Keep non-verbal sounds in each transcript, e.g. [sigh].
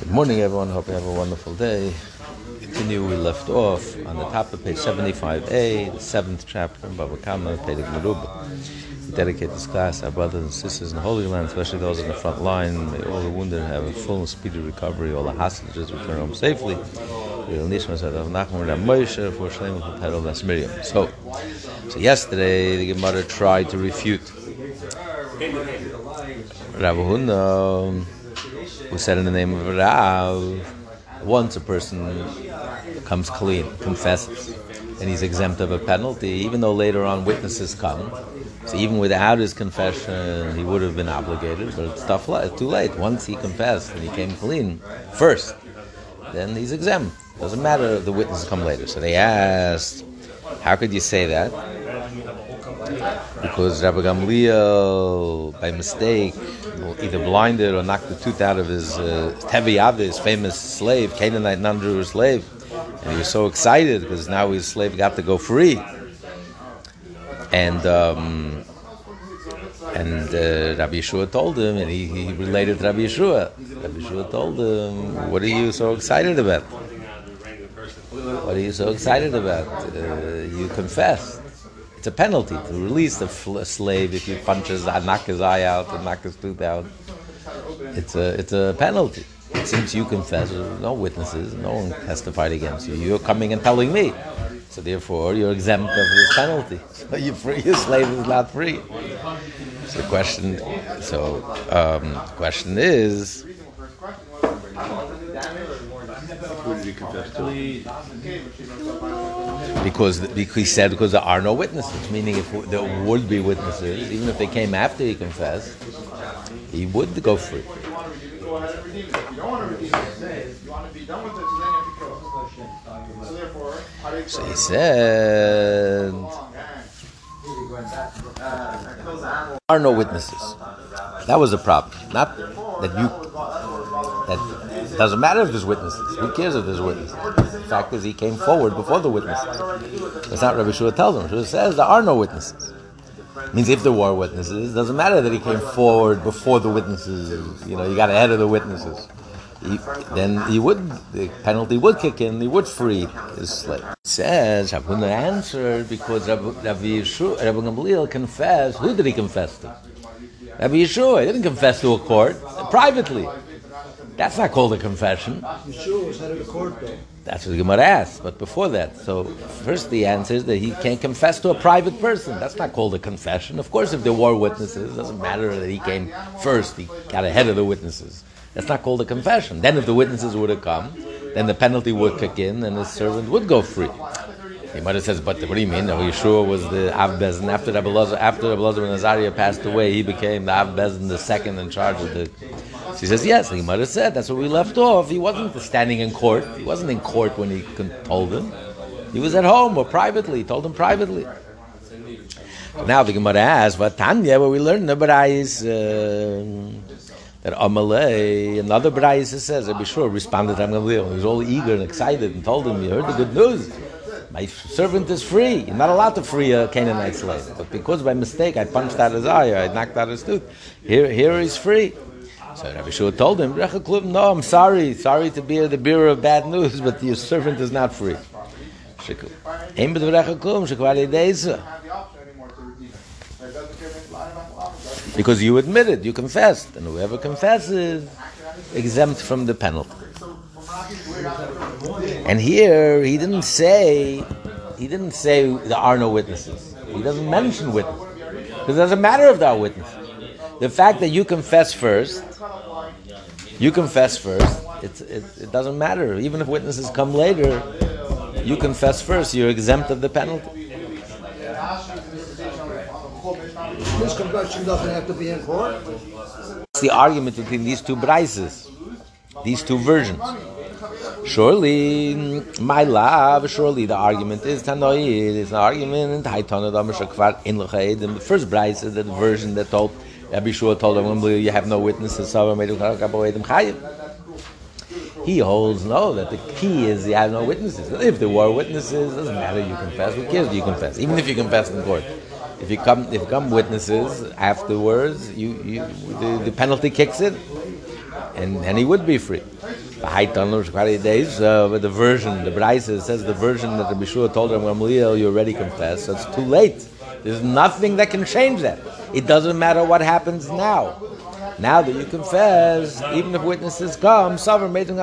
Good morning, everyone. Hope you have a wonderful day. Continue, we left off on the top of page 75a, the seventh chapter in Baba Kama, Perek Meruba. We dedicate this class, our brothers and sisters in the Holy Land, especially those in the front line. May all the wounded have a full and speedy recovery, all the hostages return home safely. So, so yesterday the Gemara tried to refute Rav Huna, um, who said in the name of Rav, once a person comes clean, confesses, and he's exempt of a penalty, even though later on witnesses come. So even without his confession, he would have been obligated, but it's tough, it's too late. Once he confessed and he came clean first, then he's exempt. Doesn't matter if the witnesses come later. So they asked, how could you say that? Because Rabbi Gamliel, by mistake, either blinded or knocked the tooth out of his uh, Tevi his famous slave, Canaanite non-Jewish slave, and he was so excited because now his slave got to go free. And um, and uh, Rabbi Yeshua told him, and he, he related to Rabbi Yeshua. Rabbi Yeshua told him, "What are you so excited about? What are you so excited about? Uh, you confessed." It's a penalty to release a, fl- slave if you punch his, knock his eye out, and knock his tooth out. It's a it's a penalty. Since you confess, no witnesses, no one testified against you. You're coming and telling me, so therefore you're exempt of this penalty. [laughs] So you're free. Your slave is not free. So the question, so um, question is. He confess to? Because, because he said because there are no witnesses, meaning if there would be witnesses, even if they came after he confessed, he would go free. So he said, there are no witnesses. That was the problem. Not that you, doesn't matter if there's witnesses. Who cares if there's witnesses? The fact is, he came forward before the witnesses. That's not Rabbi Shua tells him. Shua says there are no witnesses. Means if there were witnesses, it doesn't matter that he came forward before the witnesses. You know, you got ahead of the witnesses. He, then he would the penalty would kick in. He would free his slave. It says Rabbi answered because Rabbi, Rabbi Yeshua, Rabbi Gamliel confessed. Who did he confess to? Rabbi Yeshua. He didn't confess to a court privately. That's not called a confession. The. That's what the Gemara asked. But before that, so first the answer is that he can't confess to a private person. That's not called a confession. Of course, if there were witnesses, it doesn't matter that he came first. He got ahead of the witnesses. That's not called a confession. Then, if the witnesses would have come, then the penalty would kick in, and his servant would go free. He might have says, "But what do you mean? No, Yeshua was the Av after Rabbi Lazar, after Rabbi Lazar and Azariah passed away. He became the Av the second in charge of the." So he says, "Yes." He might have said that's where we left off. He wasn't standing in court. He wasn't in court when he told him. He was at home or privately. He told him privately. Now the Gemara asks, "What Tanya? Where we learn the Barais." Uh, that Amalei, another Brais says, Rabbi Shua responded to Gamliel. He was all eager and excited and told him, You heard the good news. My servant is free. You're not allowed to free a Canaanite slave. But because by mistake I punched out his eye, I knocked out his tooth, here, here he's free. So Rabbi Shua told him, No, I'm sorry. Sorry to be the bearer of bad news, but your servant is not free. Because you admitted, you confessed, and whoever confesses, exempt from the penalty. And here he didn't say, he didn't say there are no witnesses. He doesn't mention witnesses because it doesn't matter if there are witnesses. The fact that you confess first, you confess first. It, it, it doesn't matter. Even if witnesses come later, you confess first. You're exempt of the penalty. This confession doesn't have to be in court. It's the argument between these two brises, these two versions. Surely, my love, surely the argument is Tanoid, it's an argument. The first brise is the version that told Rabbi Shua told him, You have no witnesses, he holds no, that the key is you have no witnesses. If there were witnesses, it doesn't matter, you confess. Who cares? You confess, even if you confess in court. If you come, if you come witnesses afterwards, you, you the, the penalty kicks in, and and he would be free. Days, uh, but the version, the Braisa says the version that the Bishua told him, Gamliel, you already confessed, so it's too late. There's nothing that can change that. It doesn't matter what happens now. Now that you confess, even if witnesses come, sovereign made them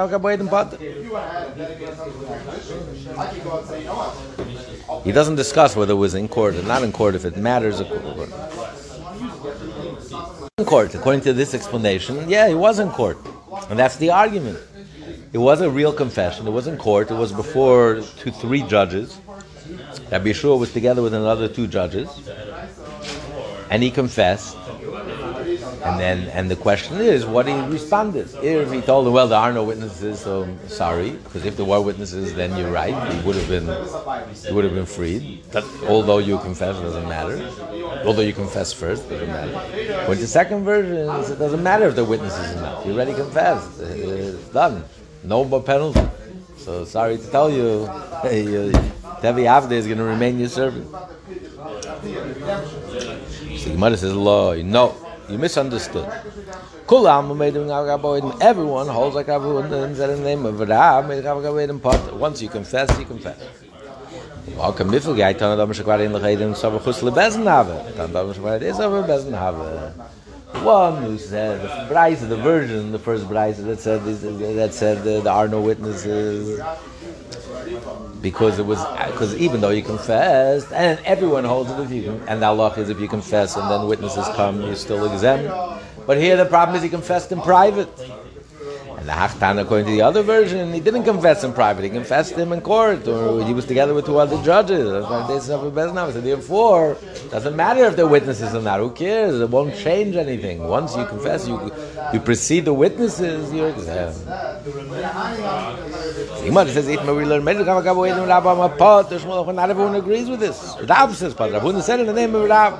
He doesn't discuss whether it was in court or not in court, if it matters. In court, according to this explanation, yeah, he was in court. And that's the argument. It was a real confession. It was in court. It was before two, three judges. Rabbi Yeshua was together with another two judges, and he confessed. And then, and the question is, what he responded. If he told them, well, there are no witnesses, so sorry, because if there were witnesses, then you're right. He would have been, he would have been freed. That, although you confess, it doesn't matter. Although you confess first, it doesn't matter. But the second version is, it doesn't matter if the witnesses or not. You already confessed. It's done. No more penalty. So sorry to tell you, Tevi uh, Avde is going to remain your servant. So Gemara says, "Law, no, you misunderstood. Everyone holds like Abu in the name of Rab. Once you confess, you confess. Muss ich in. One who said the Brais, the version, the first Brais that said that said uh, there are no witnesses because it was because even though you confessed and everyone holds it if you and the Allah is if you confess and then witnesses come you're still exempt. But here the problem is he confessed in private. And the Hachtan, according to the other version, he didn't confess in private. He confessed him in court, or he was together with two other judges. They suffer therefore, doesn't matter if they're witnesses or not. Who cares? It won't change anything. Once you confess, you you precede the witnesses. You're exempt. Sigmar says, "If we learn come go in Rabba Mapot." Not everyone agrees with this. Rav says, "But Rav said in the name of Rav."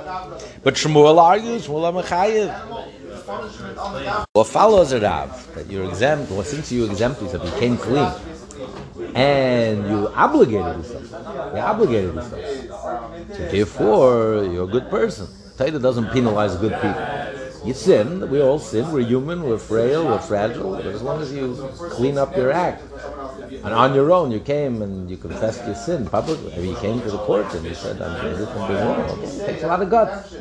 But Shmuel argues, Shmuel Amachayev. What follows it Rav that you're exempt, well, since you exempt yourself, you came clean, and you obligated yourself. You obligated yourself. So therefore, you're a good person. Taita doesn't penalize good people. You sin, we all sin, we're human, we're frail, we're fragile, but as long as you clean up your act, and on your own, you came and you confessed your sin publicly. Maybe you came to the court and you said, I'm doing this, I'm doing wrong. It takes a lot of guts.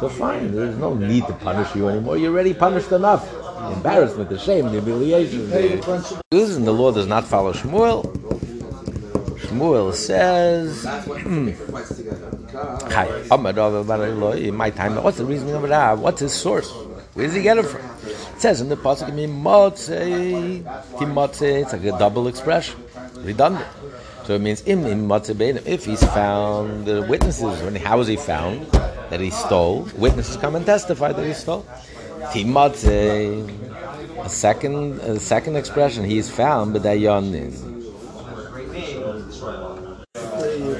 So fine, there's no need to punish you anymore. You're already punished enough. The embarrassment, the shame, the humiliation. The... And the law does not follow Shmuel. Shmuel says, "Hi, I'm a dove." in my time, what's the reasoning of it? Ah, what's his source? Where does he get it from? Says in the pasuk, it's like a double expression, redundant. So it means im if he's found the witnesses, when how was he found that he stole? Witnesses come and testify that he stole. Timatze, a second a second expression, he is found b'dayonin.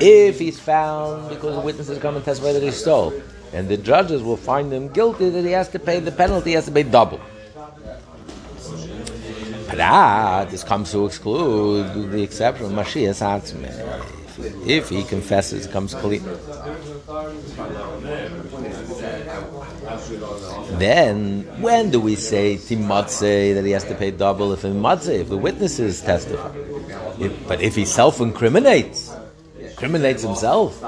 If he's found because the witnesses come and testify that he stole, and the judges will find him guilty, that he has to pay the penalty, he has to pay double. Prat, this comes to exclude the exception of Mashiach Atzmeh. If he confesses, comes clean. Then, when do we say Timatze that he has to pay double if in Matze, if the witnesses testify? If, but if he self incriminates, incriminates himself,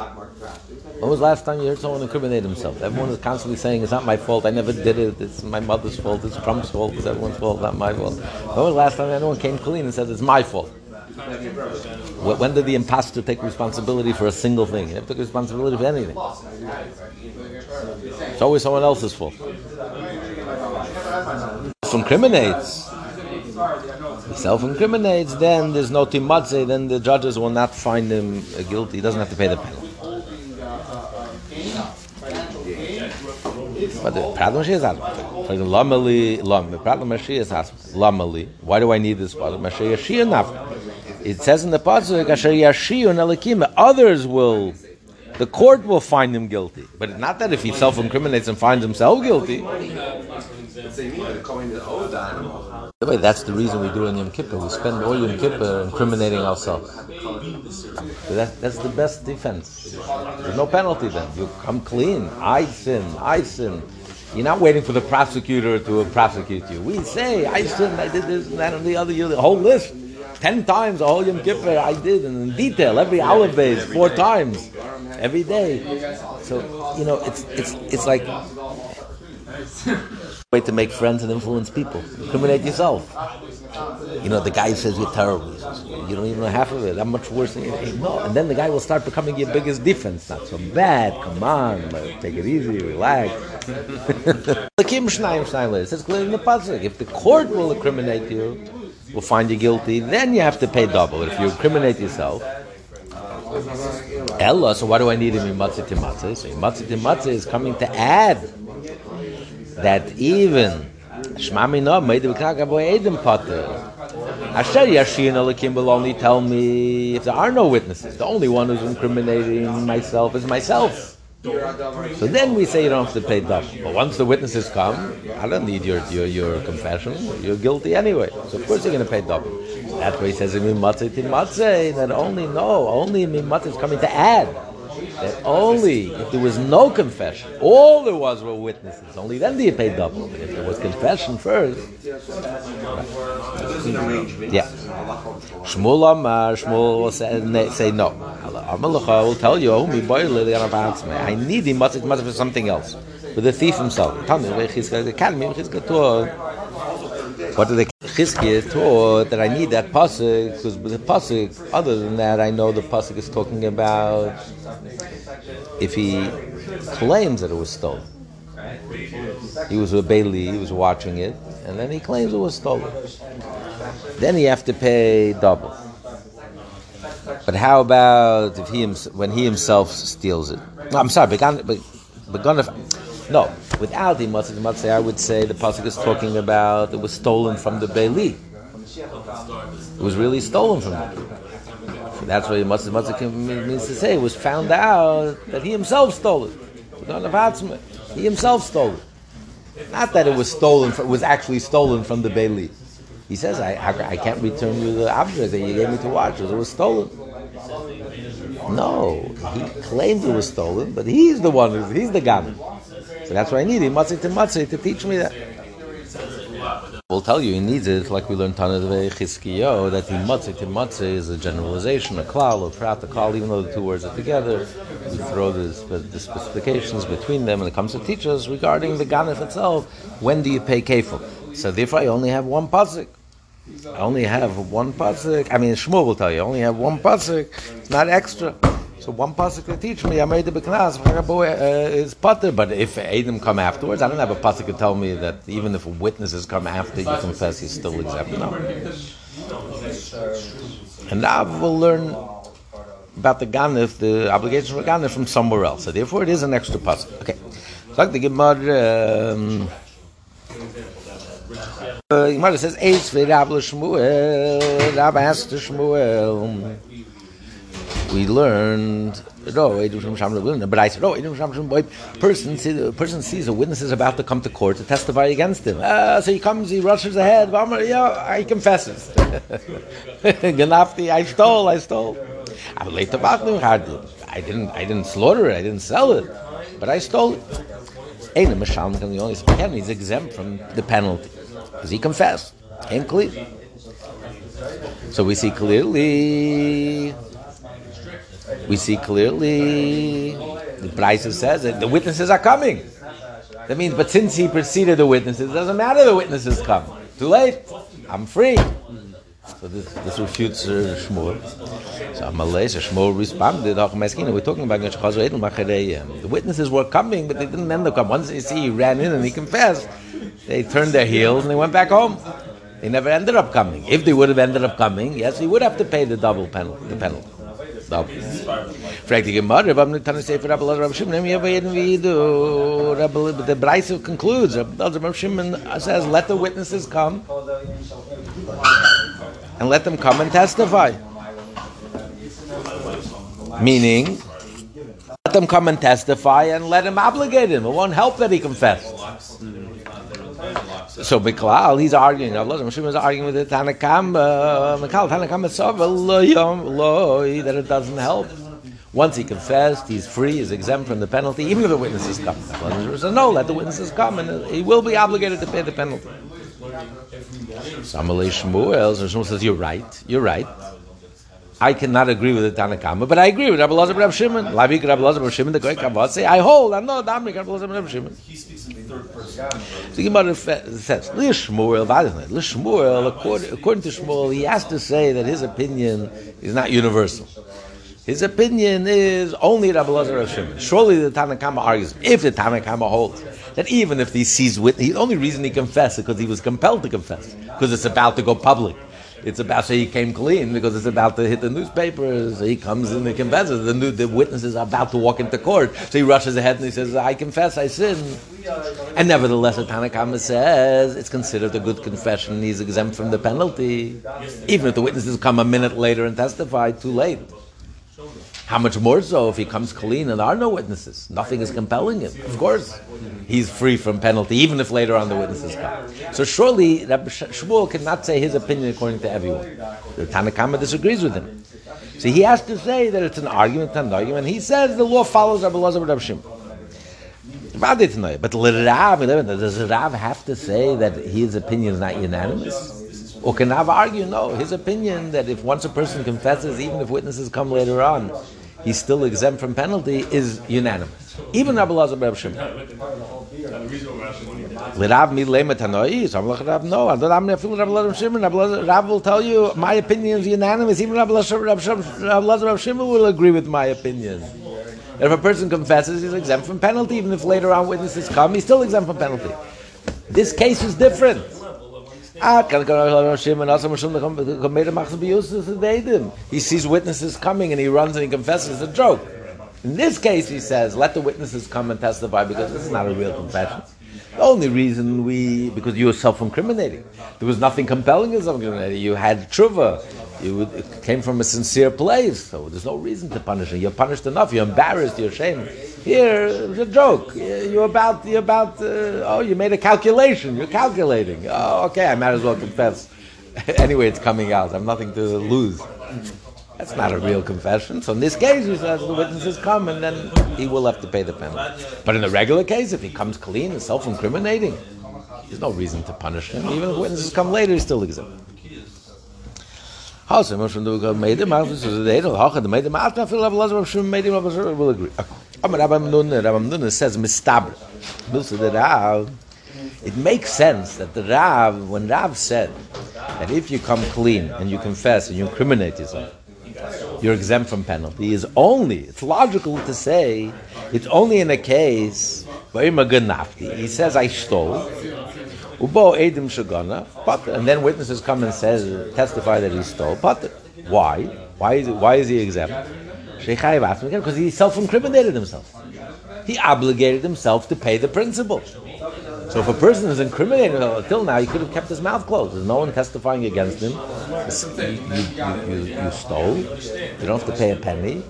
when was the last time you heard someone incriminate himself? Everyone is constantly saying, it's not my fault, I never did it, it's my mother's fault, it's Trump's fault, it's everyone's fault, not my fault. When was the last time anyone came clean and said, it's my fault? When did the impostor take responsibility for a single thing? He never took responsibility for anything. It's always someone else's fault. Self-incriminates. Self-incriminates, then there's no timatze, then the judges will not find him guilty. He doesn't have to pay the penalty. But the problem is that lamali lam. The problem is lamali. Why do I need this part? It says in the pasuk, "Asher yashiyu nelikim." Others will, the court will find him guilty. But not that if he self-incriminates and finds himself guilty. That's the reason we do in Yom Kippur. We spend all Yom Kippur incriminating ourselves. That, that's the best defense. There's no penalty then. You come clean. I sin. I sin. You're not waiting for the prosecutor to prosecute you. We say, I sin, I did this and that and the other, the whole list. Ten times, the whole Yom Kippur, I did, and in detail, every olive base, four times, every day. So, you know, it's, it's, it's like, [laughs] way to make friends and influence people. Incriminate yourself. You know, the guy says you're terrible. You don't even know half of it. I'm much worse than you. Hey, no. And then the guy will start becoming your biggest defense. Not so bad. Come on. Take it easy. Relax. [laughs] it says clearly in the pasuk. If the court will incriminate you, will find you guilty, then you have to pay double. If you incriminate yourself, Ella, so why do I need him in Matzah? So Matzah is coming to add that even Shmami no made the boy Edom Potter. Asher Yashin Elakim will only tell me if there are no witnesses. The only one who's incriminating myself is myself. So then we say you don't have to pay double. But once the witnesses come, I don't need your, your, your confession. You're guilty anyway. So of course you're going to pay double. That's why he says in Mimatzeh Timatzeh that only no, only Mimatzeh is coming to add that only if there was no confession, all there was were witnesses, only then do you pay double. If there was confession first, yeah. Shmuel Amar, Shmuel will say, say no. Amalacha will tell you, I need him must, it must for something with For the thief himself. What did the Chizkiah taught that I need that pasuk because the pasuk. Other than that, I know the pasuk is talking about if he claims that it was stolen. He was a bailee, he was watching it, and then he claims it was stolen. Then he have to pay double. But how about if he when he himself steals it? No, I'm sorry, began, began, no, without the matzah, I would say the pasuk is talking about it was stolen from the bailee. It was really stolen from him. That's what the matzah matzah means to say. It was found out that he himself stole it. He himself stole it. Not that it was stolen. From, it was actually stolen from the bailee. He says, I, I, I, can't return you the object that you gave me to watch because it was stolen. No, he claimed it was stolen, but he's the one, he's the gun. So that's why I need Matzah to Matzah, to teach me that. We'll tell you he needs it, like we learned Tana Chizkiyo, that the Matzah to Matzah is a generalization, a klal, a prat, a klal, even though the two words are together, we throw the, the specifications between them, and it comes to teach us regarding the ganef itself, when do you pay kefil? So therefore I only have one pasuk. I only have one pasuk. I mean, Shmuel will tell you, I only have one pasuk. It's not extra. So one pasuk to teach me, I made the beknas is potter. But if Adam come afterwards, I don't have a pasuk to tell me that even if witnesses come after you confess, he's still exempt. No. And now we'll learn about the ganif, the obligation for ganif from somewhere else. So therefore, it is an extra pasuk. Okay. So like the Gemara. Um, uh, Gemara says, "Eitz ve'Rav Shmuel." Rav asked we learned no, but I said, no, person sees, person sees a witness is about to come to court to testify against him. Uh, so he comes, he rushes ahead. Yeah, he confesses. [laughs] Ganafti, I stole, I stole. I didn't, I didn't slaughter it, I didn't sell it, but I stole it. He's exempt from the penalty because he confessed. Ain't clear. So we see clearly we see clearly the price says that the witnesses are coming. That means, but since he preceded the witnesses, it doesn't matter the witnesses come. Too late. I'm free. So this, this refutes uh, Shmuel. So Amalei, so Shmuel responded, we're talking about the witnesses were coming, but they didn't end up coming. Once they see he ran in and he confessed, they turned their heels and they went back home. They never ended up coming. If they would have ended up coming, yes, he would have to pay the double penalty. The penalty. Fragt die Gemara, kann ich say for Rabbi Lazar Rabbi Shimon, we jeden wie du, the Braise concludes, Rabbi Lazar Rabbi Shimon says, let the witnesses come, and let them come and testify. Meaning, let them come and testify and let him obligate him. It won't help that he confessed. So Miklal, he's arguing. Allah Hashem is arguing with the Tanakam. Miklal Tanakam that it doesn't help. Once he confessed, he's free, he's exempt from the penalty, even if the witnesses come. So no, let the witnesses come, and he will be obligated to pay the penalty. Samalei Shmuel, Shmuel says, you're right, you're right. I cannot agree with the Tanakama, but I agree with Rabbi Lazar Rabbi Shimon. Lavik Rabbi Lazar Rabbi Shimon, the great Kavod say, I hold, I know, Damrik Rabbi Lazar Rabbi Shimon. He speaks in the third person. So Gemara says, Lishmuel, Lishmuel, according, according to Shmuel, he has to say that his opinion is not universal. His opinion is only Rabbi Lazar Rabbi Shimon. Surely the Tanakama argues, if the Tanakama holds, that even if he sees with, the only reason he confessed is because he was compelled to confess, because it's about to go public. It's about so he came clean because it's about to hit the newspapers. He comes and confesses. The, new, the witnesses are about to walk into court, so he rushes ahead and he says, "I confess, I sin." And nevertheless, the Tanakama says it's considered a good confession. He's exempt from the penalty, even if the witnesses come a minute later and testify. Too late. How much more so if he comes clean and there are no witnesses? Nothing is compelling him. Of course, he's free from penalty, even if later on the witnesses come. So surely Rabbi Shmuel cannot say his opinion according to everyone. The Tanakama disagrees with him. So he has to say that it's an argument, an argument. He says the law follows Rabbi Lazar Rabbi Shimon. But does Rav have to say that his opinion is not unanimous? Or can Rav argue, no, his opinion that if once a person confesses, even if witnesses come later on, he's still exempt from penalty is unanimous. Even Rabbi Lazar Reb Shimon. Rav, no, Shimon. Rav will tell you, my opinion is unanimous. Even Rabbi Lazar Reb Shimon will agree with my opinion. If a person confesses, he's exempt from penalty. Even if later on witnesses come, he's still exempt from penalty. This case is different. He sees witnesses coming and he runs and he confesses a joke. In this case, he says, let the witnesses come and testify because this is not a real confession. The only reason we, because you were self-incriminating. There was nothing compelling in self-incriminating. You had truva. You it came from a sincere place, so there's no reason to punish you. You're punished enough. You're embarrassed. You're ashamed. Here, it's a joke. You're about. You're about. Uh, oh, you made a calculation. You're calculating. Oh, okay. I might as well confess. [laughs] anyway, it's coming out. I have nothing to lose. That's not a real confession. So in this case, he says the witnesses come and then he will have to pay the penalty. But in the regular case, if he comes clean and self-incriminating, there's no reason to punish him. Even if witnesses come later, he's still exempt. How so? Made him. This is the edel. How the made him out? I feel Shum made him. Rabbi will agree. Nun says mistabr. It makes sense that the Rav, when Rav said that if you come clean and you confess and you incriminate yourself, you're exempt from penalty, is only, it's logical to say, it's only in a case where he says, I stole, Ubo Edim Shagana, but and then witnesses come and says testify that he stole. But why? Why is why is he exempt? Because he self-incriminated himself. He obligated himself to pay the principal. So if a person is incriminated until now, he could have kept his mouth closed. There's no one testifying against him. You, you, you, you stole. You don't have to pay a penny.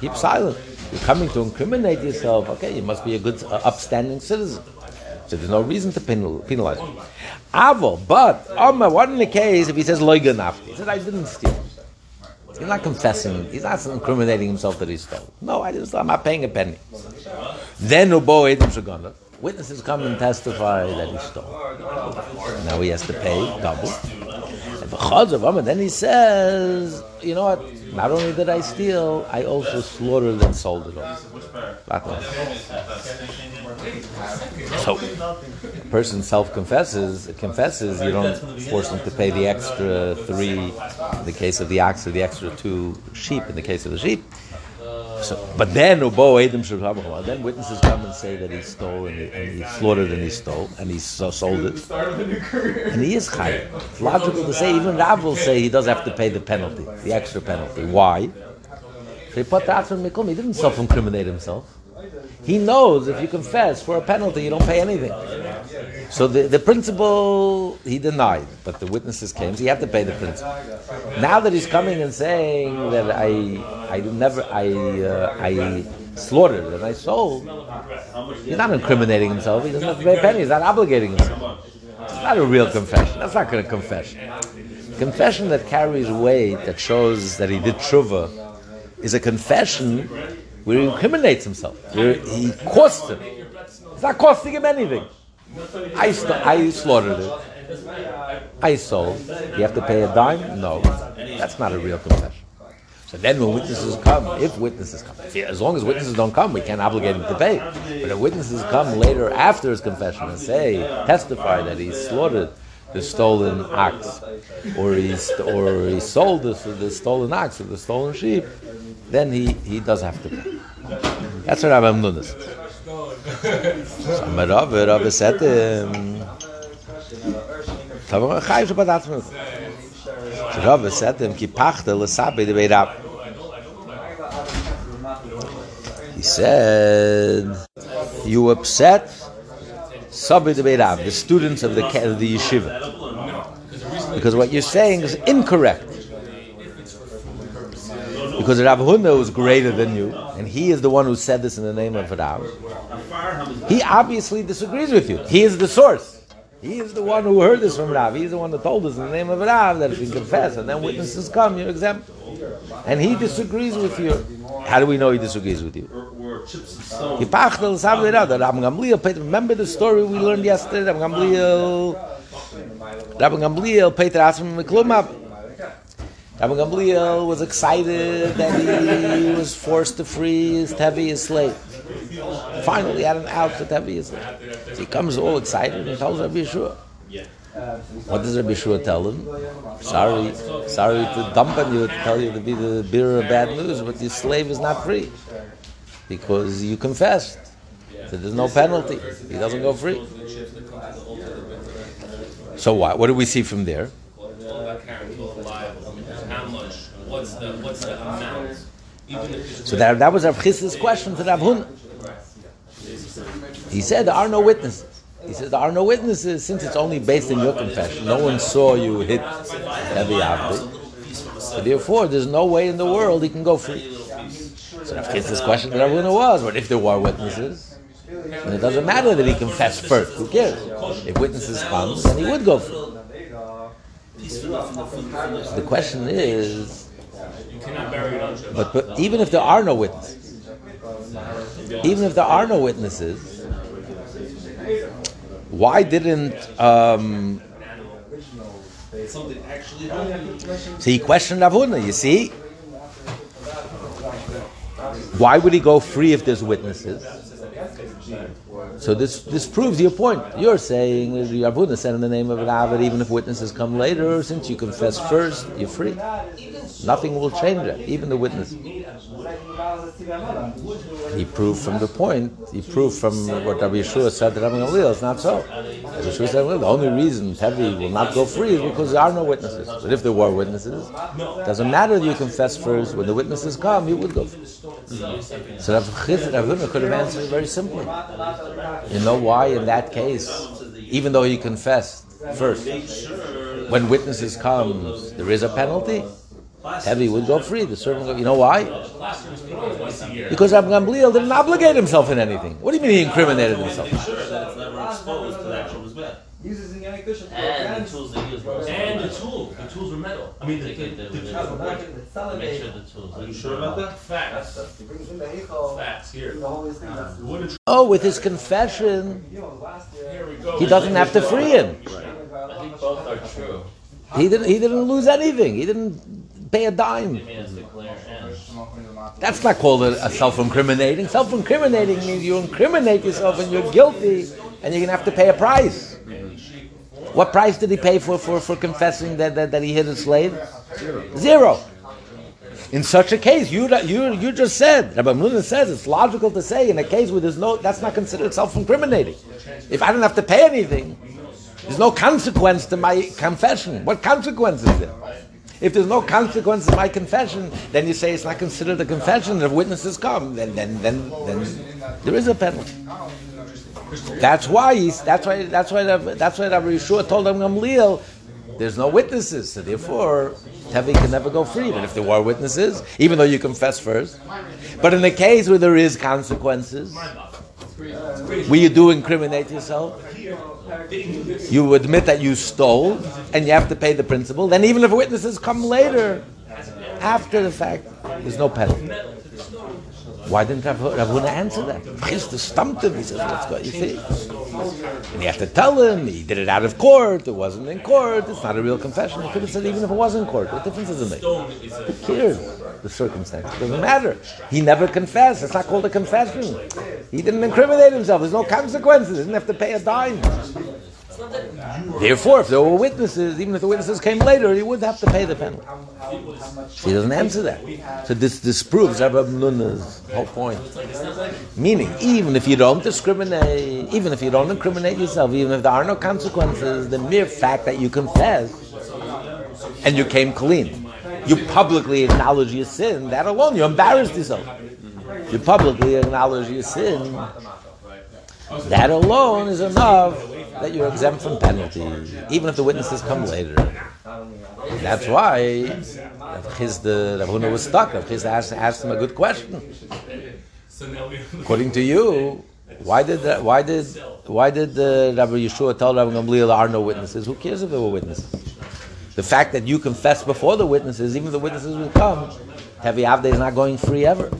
Keep silent. You're coming to incriminate yourself. Okay, you must be a good, uh, upstanding citizen. So there's no reason to penalize him. Avo, but Amma, what in the case if he says loiga nafti? He says I didn't steal. He's not confessing. He's not incriminating himself that he stole. No, I didn't. I'm not paying a penny. Then ubo edim shagana. Witnesses come and testify that he stole. Now he has to pay double. And then he says, you know what? Not only did I steal, I also slaughtered and sold it all. So, a person self-confesses, confesses, you don't force them to pay the extra three, in the case of the ox, or the extra two sheep, in the case of the sheep. So, but then oh, Schwarzova then witnesses come and say that he stole and he, and he slaughtered and he stole and he so sold it, and he is chayiv. It's logical to say even Rav will say he does have to pay the penalty, the extra penalty. Why? He didn't self-incriminate himself. He knows if you confess for a penalty, you don't pay anything. So the, the principle he denied, but the witnesses came, so you have to pay the principal. Now that he's coming and saying that I I never I uh, I slaughtered and I sold, he's not incriminating himself. He doesn't have to pay a penny. He's not obligating himself. It's not a real confession. That's not to confession. Confession that carries weight that shows that he did tshuva is a confession where he incriminates himself, where he costs him. It's not costing him anything. I, st- I slaughtered it. I sold. You have to pay a dime? No. That's not a real confession. So then when witnesses come, if witnesses come, as long as witnesses don't come, we can't obligate him to pay. But if witnesses come later after his confession and say, testify that he slaughtered the stolen ox, or he, or he sold the, the stolen ox or the stolen sheep, then he, he does have to pay. That's what Rabbi Amnun is. So Rav, Rav said to him, Rav said to him, beirab. He said, you upset The students of the, of the yeshiva. Because what you're saying is incorrect. Because Rav Huna was greater than you, and he is the one who said this in the name of Rav. He obviously disagrees with you. He is the source. He is the one who heard this from Rav. He's the one that told us in the name of Rav that if you confess and then witnesses come, you're exempt. And he disagrees with you. How do we know he disagrees with you? Remember the story we learned yesterday? Rabbi Gamliel, Rabbi Gamliel, Peter asked him Rabbi Gamliel was excited that he was forced to free his Tevi, slave. Finally had an out to Tevi, slave. So he comes all excited and tells Rabbi Yeshua. What does Rabbi Yeshua tell him? Sorry, sorry to dump on you, to tell you to be the bearer of bad news, but your slave is not free because you confessed. So there's no penalty. He doesn't go free. So what? What do we see from there? So that, that was Rav Chisda's question to Rav Huna. He said there are no witnesses. He said there are no witnesses since it's only based on your confession. No one saw you hit Tevi Avdi. So therefore, there's no way in the world he can go free. So Rav Chisda's question to Rav Huna was, what if there were witnesses? And it doesn't matter that he confessed first. Who cares? If witnesses come, then he would go free. The question is, but, but even if there are no witnesses, even if there are no witnesses, why didn't um, so he questioned Rav Huna, you see? Why would he go free if there's witnesses? So this this proves your point. You're saying Rav Huna said in the name of Rav that even if witnesses come later, since you confess first, you're free. Nothing will change that, even the witness. He proved from the point, he proved from what Rabbi Yeshua said to Rabbi Gamliel, it's not so. Rabbi Yeshua said, well, the only reason Tevi will not go free is because there are no witnesses. But if there were witnesses, it doesn't matter that you confess first. When the witnesses come, you would go free. So Huna could have answered very simply. You know why in that case, even though he confessed first, when witnesses come, there is a penalty? Tevi would go free. The servant, go, you know why? Because Rabbi Gamliel didn't obligate himself in anything. What do you mean he incriminated himself? And the tools they use were And the tools, the tools were metal. I mean, the, the, the, the, to make sure the tools. Are you sure about that? facts, facts here. The wooden tr- Oh, with his confession, Here we go. he doesn't have to free him. I think both are true. He didn't. He didn't lose anything. He didn't pay a dime. Means declare and. That's not called a, a self-incriminating. Self-incriminating means you incriminate yourself and you're guilty, and you're gonna have to pay a price. What price did he pay for for, for confessing that, that, that he hit a slave? Zero. In such a case, you you you just said Rabbi Mullah says it's logical to say in a case where there's no that's not considered self-incriminating. If I don't have to pay anything, there's no consequence to my confession. What consequence is there? If there's no consequence to my confession, then you say it's not considered a confession. If witnesses come, then then then then there is a penalty. That's why he's. That's why. That's why. That's why Rabbi Yeshua told him Gamliel. There's no witnesses, so therefore Tevi can never go free. But if there were witnesses, even though you confess first, but in the case where there is consequences, where you do incriminate yourself, you admit that you stole and you have to pay the principal. Then even if witnesses come later, after the fact, there's no penalty. Why didn't Rav Rav Huna answer that? Chisda stumped him. He says, let's go, you see. And you have to tell him, he did it out of court, it wasn't in court, it's not a real confession. He could have said, even if it was in court, what difference does it make? Who cares the circumstance? It doesn't matter. He never confessed. It's not called a confession. He didn't incriminate himself. There's no consequences. He didn't have to pay a dime. Therefore, if there were witnesses, even if the witnesses came later, he would have to pay the penalty. He doesn't answer that. So this disproves Rabbi Nuna's whole point. Meaning, even if you don't discriminate, even if you don't incriminate yourself, even if there are no consequences, the mere fact that you confess and you came clean, you publicly acknowledge your sin, that alone, you embarrassed yourself. You publicly acknowledge your sin, that alone is enough that you're exempt from penalty, even if the witnesses come later. That's why Rav Chisda, Rav Huna was stuck. Rav Chisda asked, asked him a good question. According to you, why did why did why did uh, Rabbi Yeshua tell Rabbi Gamliel there are no witnesses? Who cares if there were witnesses? The fact that you confess before the witnesses, even the witnesses will come, Tevi Avdei is not going free ever.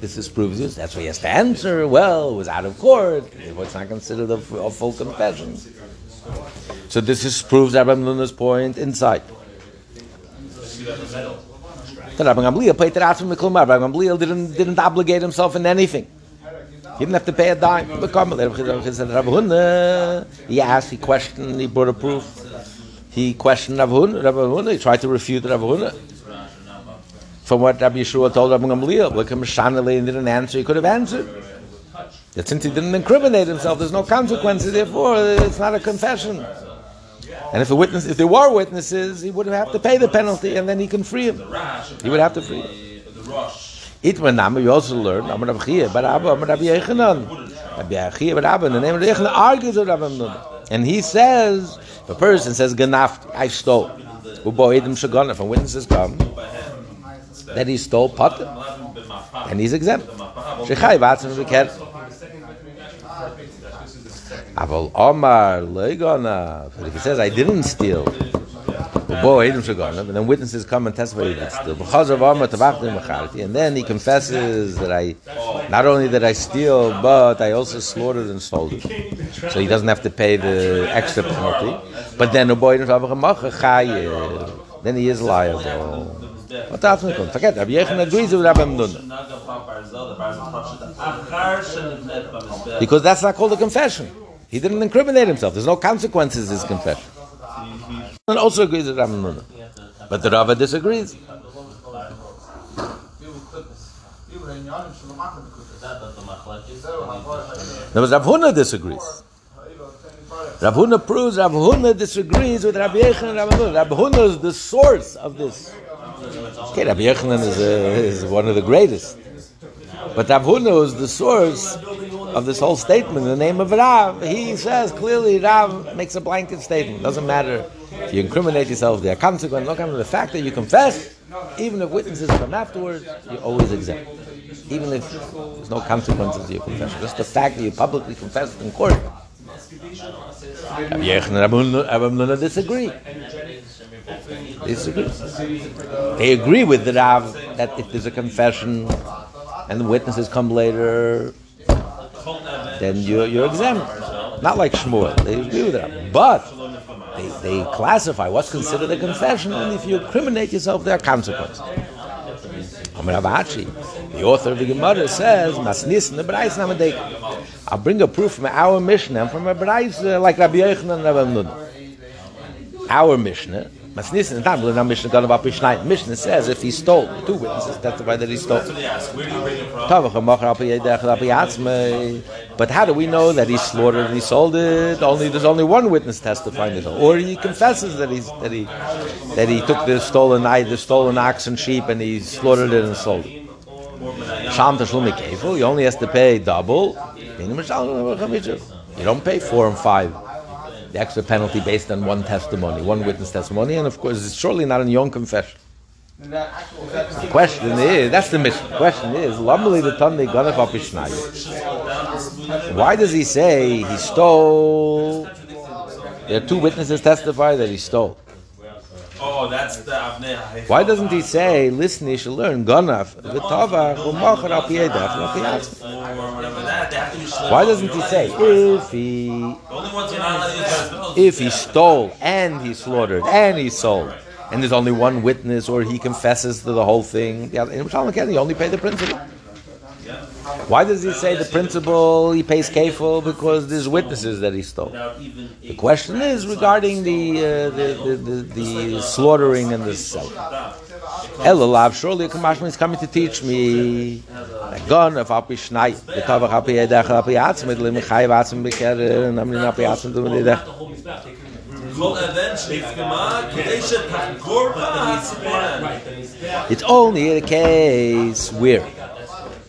This disproves you. That's why he has to answer. Well, it was out of court. It's not considered a, a full confession. So this is, proves Rabbi Nuna's point inside. So Rabbi Gamliel paid Rabbi Gamliel didn't didn't obligate himself in anything. He didn't have to pay a dime. Rabbi he asked, he questioned, he brought a proof. He questioned Rabbi Huna, Rabbi Huna, he tried to refute Rabbi Huna. From what Rabbi Yeshua told Rabbi Gamliel, like Mishanale didn't answer, he could have answered. That since he didn't incriminate himself, there's no consequences, therefore it's not a confession. And if a witness, if there were witnesses, he would have to pay the penalty, and then he can free him. He would have to free him. Itman Nama, we also learned, Amar Rabbi Chia, but Abba, Amar Rabbi Yechanan. Rabbi Chia, but Abba, in the name of Yechanan, argues with Rabbi Nuna. And he says, a person says, Ganaft, I stole. Ubo Edom Shagana, a witnesses come, that he stole potter, and he's exempt. Shechai Vatzim V'ker. Aval Omar Legana. But if he says, I didn't steal, and then witnesses come and testify Tavachtim V'charti, and then he confesses that I, not only did I steal, but I also slaughtered and sold it. So he doesn't have to pay the extra penalty. But then then he is liable. What else we come? Forget Rabbi Yechon agrees with Rabbi Amnuna. Because that's not called a confession. He didn't incriminate himself. There's no consequences to his confession. And also agrees with Rabbi Amnuna. But the Rava disagrees. There was Rav Huna disagrees. Rav Huna proves Rav Huna disagrees with Rabbi Yechon and Rabbi Amnuna. Rabbi Huna is the source of this. Okay, Rabbi Yochanan is, a, is one of the greatest. But Rav Huna is the source of this whole statement. In the name of Rav, he says clearly Rav makes a blanket statement. Doesn't matter if you incriminate yourself, there are consequences. Look at the fact that you confess, even if witnesses come afterwards, you're always exempt. Even if there's no consequences to your confession. Just the fact that you publicly confessed in court. Rabbi Yochanan and Huna disagree. They agree with the Rav that if there's a confession and the witnesses come later, then you're, you're exempt. Not like Shmuel. They agree with that. But they, they classify what's considered a confession, and if you incriminate yourself, there are consequences. The author of the Gemara says, Masnis Namadek. I'll bring a proof from our Mishnah and from a Brais uh, like Rabbi Yochanan and Rabbi Nun. Our Mishnah Masnis in the time, now Mishnah got about Mishnah. Mishnah says if he stole, two witnesses testify that he stole. But how do we know that he slaughtered and he sold it? Only there's only one witness testifying that, or he confesses that he's that he that he took the stolen the stolen ox and sheep and he slaughtered it and sold it. Sham Tashlumi Kefu, he only has to pay double. You don't pay four and five the extra penalty based on one testimony, one witness testimony, and of course, it's surely not in your confession. The question is, that's the mission. The question is, Why does he say he stole? There are two witnesses testify that he stole. Oh, that's the Avnei. Why doesn't he say, listen, you should learn Ganaf, V'tavach, U'machar al piyedach, V'chiyatzim? Or whatever that, they have to be slow. Why doesn't he say, if he, The only ones you're not allowed to use are those. if he stole and he slaughtered and he sold, and there's only one witness or he confesses to the whole thing, yeah, in Ken, he only paid the principal. Why does he say the principal he pays kefil because there's witnesses that he stole? The question is regarding the, uh, the, the, the, the, slaughtering and the selling. Elalav, surely a Kamashman is coming to teach me. Gun of Api Shnai, the Tavach Api Edach, Api Atzmid, Lim Chayiv Atzim Beker, and Amrin Api Atzim Dumididach. It's only a case where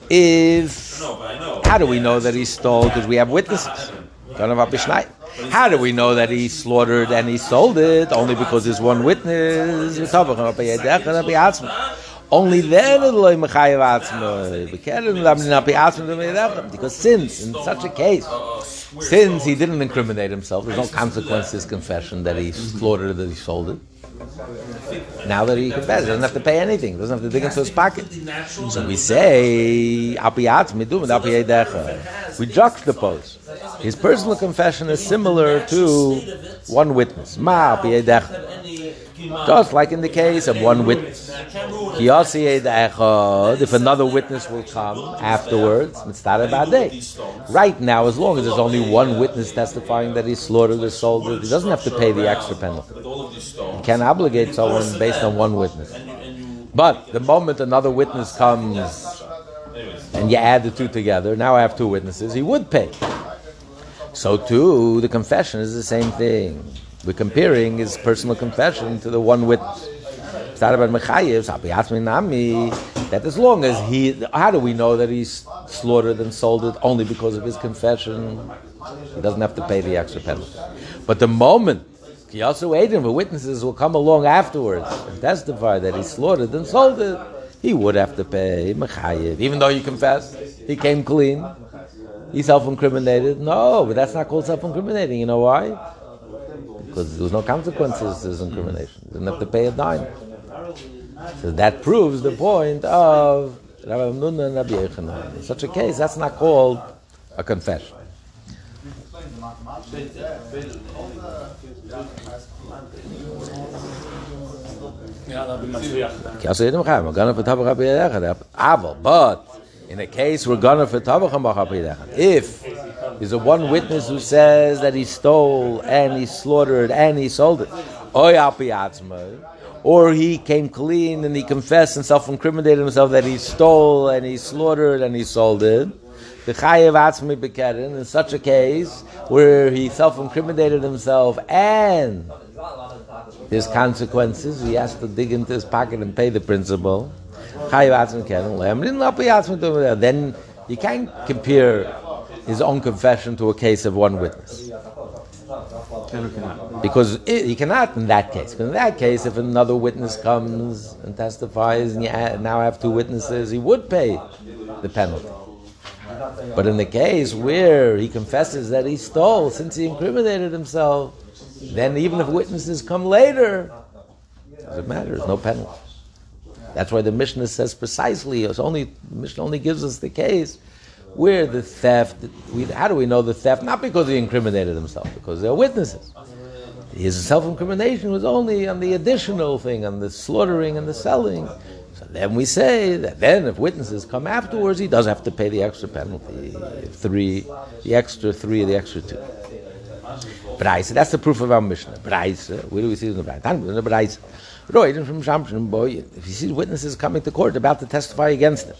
if No, but I know. how do we know that he stole? Because we have witnesses. Gun of Api Shnai. How do we know that he slaughtered and he sold it? Only because there's one witness. The Tavach Api Edach Api Atzim. Only then it'll be mechayev atzma. Bekeren lamnin api atzma. Because since, in such a case, since he didn't incriminate himself, there's no consequence to his confession that he slaughtered it, that he sold it. Now that he confessed, he doesn't have to pay anything. He doesn't have to dig into his pocket. So we say, api atzma idum api edecha. We juxtapose. His personal confession is similar to one witness. Ma. Just like in the case of one witness. If another witness will come afterwards. Right now, as long as there's only one witness testifying that he slaughtered or sold it, he doesn't have to pay the extra penalty. He can obligate someone based on one witness. But the moment another witness comes and you add the two together, now I have two witnesses, he would pay. So too, the confession is the same thing. We're comparing his personal confession to the one witness. That as long as he, how do we know that he's slaughtered and sold it only because of his confession? He doesn't have to pay the extra penalty. But the moment he Kiyasu Adin, the witnesses will come along afterwards and testify that he slaughtered and sold it, he would have to pay Mechayev. Even though he confessed, he came clean, he self-incriminated. No, but that's not called self-incriminating. You know why? Because there was no consequences to his incrimination. He didn't have to pay a dime. So that proves the point of Rabbi Amnun and Rabbi Yochanan. In such a case, that's not called a confession. But in a case we're gonna for if there's a one witness who says that he stole and he slaughtered and he sold it, or he came clean and he confessed and self-incriminated himself that he stole and he slaughtered and he sold it. The chayev atzmi bekerin in such a case where he self-incriminated himself and there's consequences, he has to dig into his pocket and pay the principal. Chayev atzmi bekerin. Then you can't compare his own confession to a case of one witness. Because he cannot in that case. Because in that case, if another witness comes and testifies, and you now have two witnesses, he would pay the penalty. But in the case where he confesses that he stole, since he incriminated himself, then even if witnesses come later, doesn't matter. There's no penalty. That's why the Mishnah says precisely. It's only the Mishnah only gives us the case where the theft. We, how do we know the theft? Not because he incriminated himself, because there are witnesses. His self-incrimination was only on the additional thing, on the slaughtering and the selling. So then we say that then if witnesses come afterwards, he does have to pay the extra penalty, three, the extra three, the extra two. Brais, that's the proof of our Mishnah. Brais, where do we see it in the Brais? In the from boy, if he sees witnesses coming to court about to testify against him,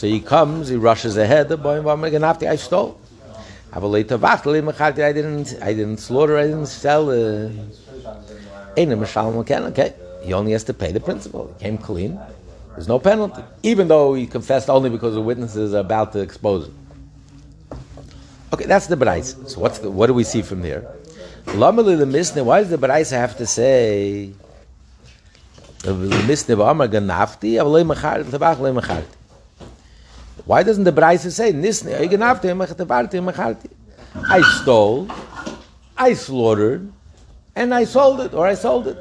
so he comes, he rushes ahead, the boy, I stole. I didn't, I didn't slaughter, I didn't sell. Uh, okay, he only has to pay the principal. He came clean. There's no penalty, even though he confessed only because the witnesses are about to expose him. Okay, that's the Baraisa. So what's the, what do we see from there? Lamali the Mishnah. Why does the Baraisa have to say the Mishnah v'amar ganafti avlei mecharti tabach lei mecharti? Why doesn't the Baraisa say nisne ganafti mecharti mecharti? I stole, I slaughtered, and I sold it, or I sold it.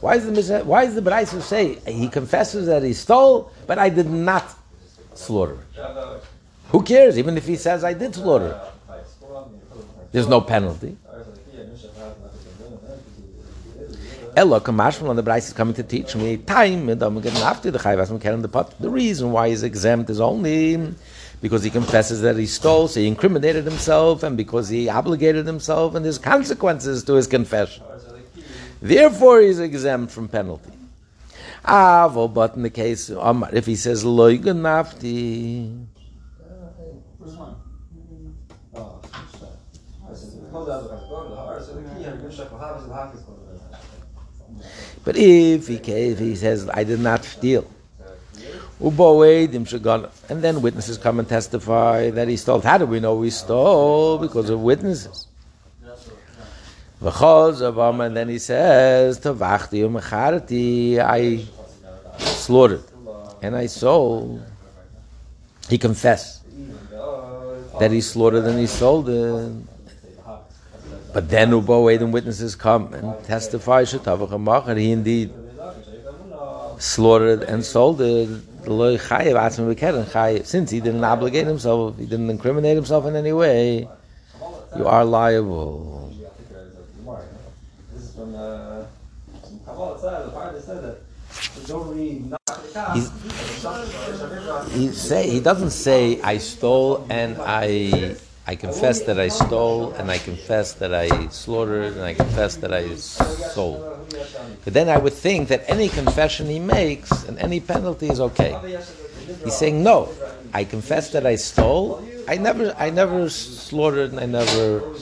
Why is the why is the say he confesses that he stole, but I did not slaughter it? Who cares? Even if he says I did slaughter it, there's no penalty. Ella Kamashmal on the Brais is coming to teach me time and I'm getting after the Chayvas and the pot. The reason why he's exempt is only because he confesses that he stole, so he incriminated himself, and because he obligated himself, and there's consequences to his confession. Therefore, he's exempt from penalty. Ah, well, but in the case, if he says loy but if he, if he says I did not steal. And then witnesses come and testify that he stole. How do we know he stole? Because of witnesses. And then he says, I slaughtered, and I sold. He confessed that he slaughtered and he sold it. But then Uboedim witnesses come and testify, Shetavach he indeed slaughtered and sold chayev. Since he didn't obligate himself, he didn't incriminate himself in any way, you are liable. The He's, he say he doesn't say I stole and I I confess that I stole and I confess that I slaughtered and I confess that I sold. But then I would think that any confession he makes and any penalty is okay. He's saying no. I confess that I stole. I never I never slaughtered and I never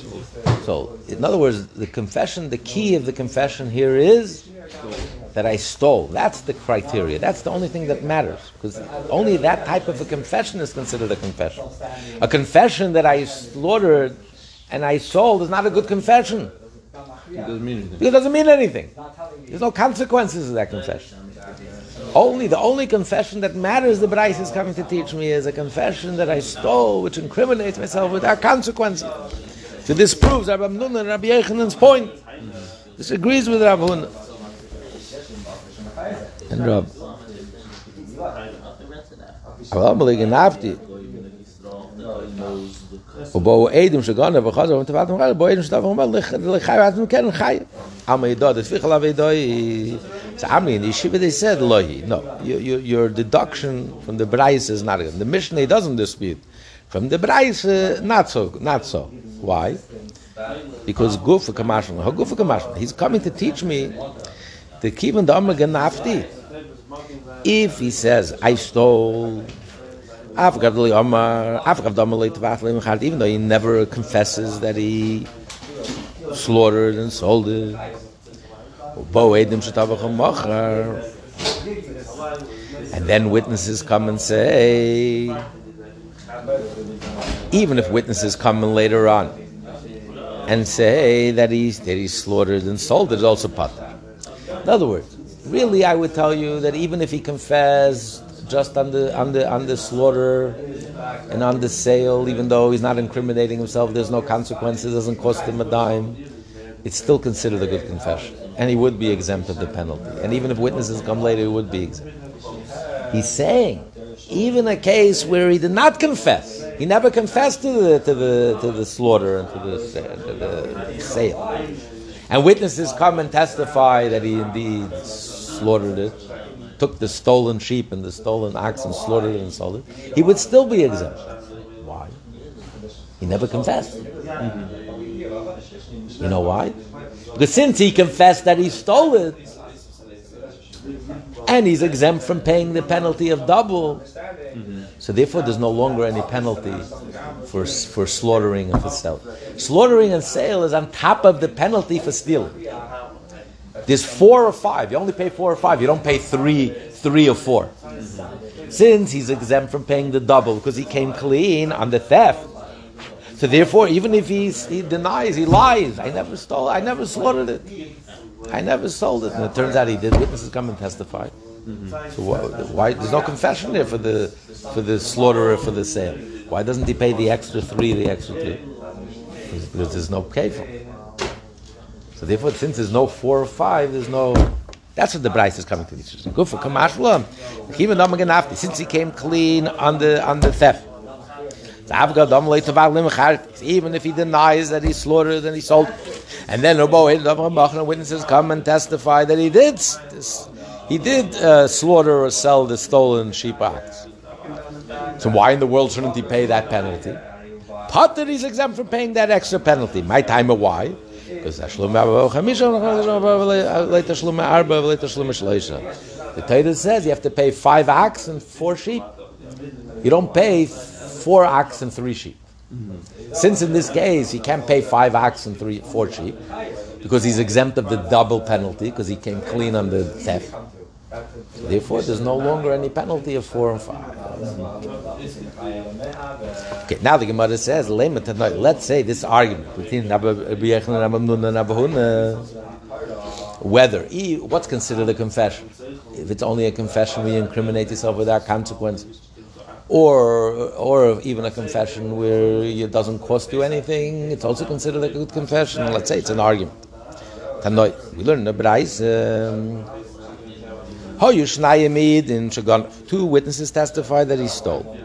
sold. In other words, the confession, the key of the confession here is that I stole. That's the criteria. That's the only thing that matters. Because only that type of a confession is considered a confession. A confession that I slaughtered and I sold is not a good confession. It doesn't mean anything. Because it doesn't mean anything. There's no consequences of that confession. Only the only confession that matters, the Brais is coming to teach me, is a confession that I stole, which incriminates myself without consequences. So this proves Rabbi Amnun and Rabbi Yochanan's point. This agrees with Rabbi Huna and Rab. they said, Lohi. No, you, your deduction from the Brais is not good. The Mishnah doesn't dispute. From the Brais, not so. Not so. Why? Because Gufa Kamashon, Gufa he's coming to teach me the Kivan Dama Ganafti. If he says, I stole, even though he never confesses that he slaughtered and sold it. And then witnesses come and say, even if witnesses come in later on and say that he, that he slaughtered and sold it, it's also pata. In other words, really, I would tell you that even if he confessed just on the on the on the slaughter and on the sale, even though he's not incriminating himself, there's no consequences, doesn't cost him a dime. It's still considered a good confession, and he would be exempt of the penalty. And even if witnesses come later, he would be exempt. He's saying, even a case where he did not confess, he never confessed to the to the to the slaughter and to the, to the sale, and witnesses come and testify that he indeed slaughtered it, took the stolen sheep and the stolen ox and slaughtered it and sold it, he would still be exempt. Why? He never confessed. You know why? Because since he confessed that he stole it, and he's exempt from paying the penalty of double, so therefore there's no longer any penalty for, for slaughtering and for sale. Slaughtering and sale is on top of the penalty for stealing. There's four or five. You only pay four or five. You don't pay three, three or four. Since he's exempt from paying the double because he came clean on the theft. So therefore, even if he's, he denies, he lies, I never stole, I never slaughtered it. I never sold it. And it turns out he did. Witnesses come and testify. So why, why? There's no confession there for the for the slaughterer for the sale. Why doesn't he pay the extra three, the extra two? Because, there's no kefil. So therefore, since there's no four or five, there's no That's what the Brais is coming to teach us. Good for Kamashla. Even though Maganafti, since he came clean on the on the theft. Even if he denies that he slaughtered and he sold, and then the witnesses come and testify that he did this, he did uh, slaughter or sell the stolen sheep ox. So why in the world shouldn't he pay that penalty? Potter is exempt from paying that extra penalty. My time of why? Because the Torah says you have to pay five ox and four sheep. You don't pay four ox and three sheep. Since in this case he can't pay five ox and three four sheep because he's exempt of the double penalty because he came clean on the theft. Therefore, there's no longer any penalty of four and five. Okay, now the Gemara says, let's say this argument between whether what's considered a confession. If it's only a confession, we incriminate yourself without consequences, or or even a confession where it doesn't cost you anything, it's also considered a good confession. Let's say it's an argument. We learn the Brais. Um, Two witnesses testify that he stole.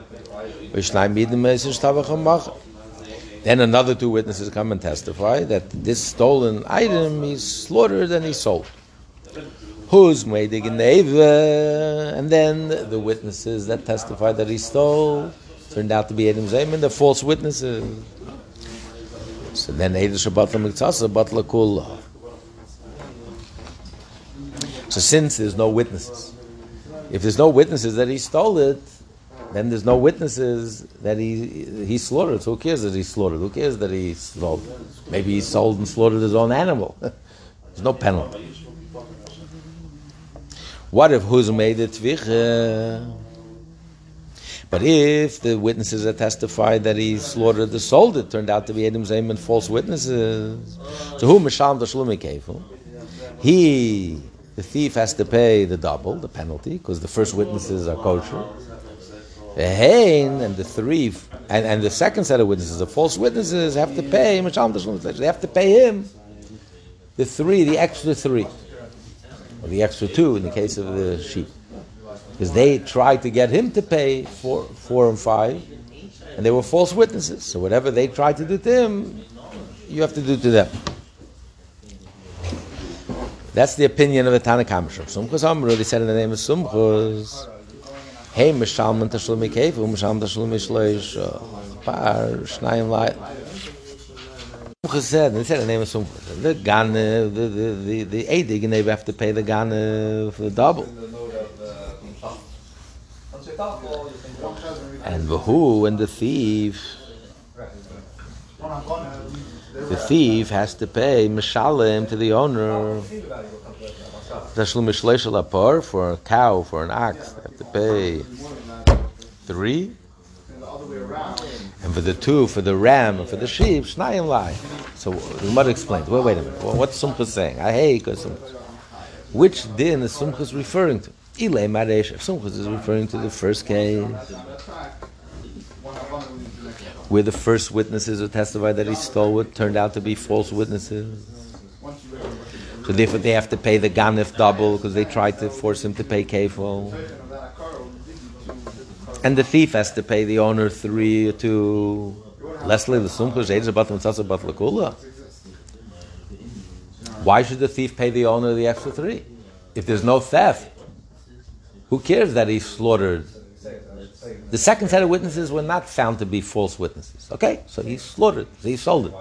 Then another two witnesses come and testify that this stolen item is slaughtered and he sold. Who's made and then the witnesses that testify that he stole turned out to be Adam Zayman, the false witnesses. So then Eidah Shabbat Mitzasa, Batla Kullah. So since there's no witnesses, if there's no witnesses that he stole it, then there's no witnesses that he he slaughtered. So who cares that he slaughtered? Who cares that he sold? Maybe he sold and slaughtered his own animal. [laughs] there's no penalty. What if who's made it But if the witnesses that testified that he slaughtered the sold it turned out to be Adam Zayim and false witnesses, so who Mishal the He the thief has to pay the double, the penalty, because the first witnesses are kosher. The hain and the three, and, and the second set of witnesses, the false witnesses, have to pay. They have to pay him the three, the extra three, or the extra two in the case of the sheep, because they tried to get him to pay four, four and five, and they were false witnesses. So whatever they tried to do to him, you have to do to them. That's the opinion of the Tanakh Sumchus Amru, they said in the name of Sumchus, Hey, Mishalman Tashlum Ikev, Mishalman Tashlum Ishleish, Par, Shnayim Lai. Sumchus said, they said in the name of Sumchus, the Gane, the, the, the, the Edig, and they have to pay the Gane for the double. And the who and the thief, the thief has to pay mishalim to the owner. For a cow, for an ox, they have to pay three. And for the two, for the ram, and for the sheep, shnayim lai. So the mother explains. Wait, wait a minute. Well, what's Sumcha saying? I hate Which din is Sumcha referring to? Ilay Maresh. If Sumcha is referring to the first case, where the first witnesses who testified that he stole it turned out to be false witnesses. So therefore they have to pay the ganif double because they tried to force him to pay kefil. And the thief has to pay the owner three or two. Leslie the sumcha about about lakula. Why should the thief pay the owner the extra three? If there's no theft, who cares that he slaughtered the second set of witnesses were not found to be false witnesses. Okay, so he slaughtered, he sold it.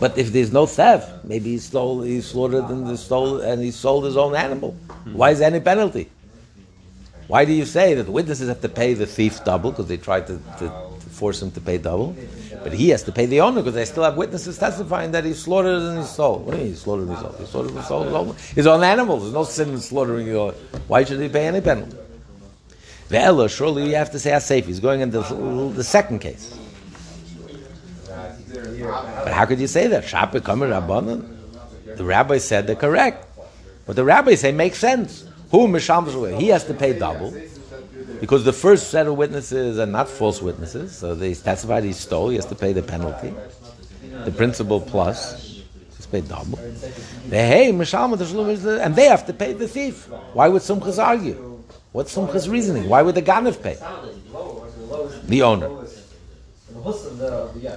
But if there's no theft, maybe he stole, he slaughtered and he stole and he sold his own animal. Why is there any penalty? Why do you say that the witnesses have to pay the thief double because they tried to, to, to, force him to pay double, but he has to pay the owner because they still have witnesses testifying that he slaughtered and he sold. What do you mean he slaughtered and he sold? He slaughtered and sold his own, his own animals. There's no sin in slaughtering your. Why should he pay any penalty? Ve'ela, surely you have to say safe. He's going into the, the second case. But how could you say that? The rabbi said they're correct. But the rabbis say makes sense. Who Misham He has to pay double. Because the first set of witnesses are not false witnesses, so they testified he stole, he has to pay the penalty. The principal plus. to paid double. The hey, the, and they have to pay the thief. Why would Sumchas argue? What's Sumchas reasoning? Why would the Ganav pay? The owner.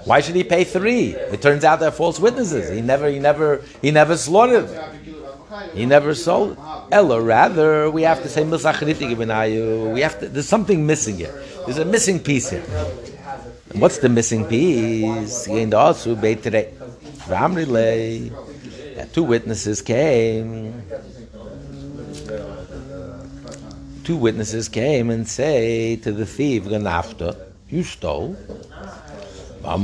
Why should he pay three? It turns out they're false witnesses. He never, he never, he never slaughtered. He never sold. Ella, rather, we have to say. We have to. There's something missing here. There's a missing piece here. And what's the missing piece? Ramrile. Two witnesses came. Two witnesses came and say to the thief, Ganafta, you stole. And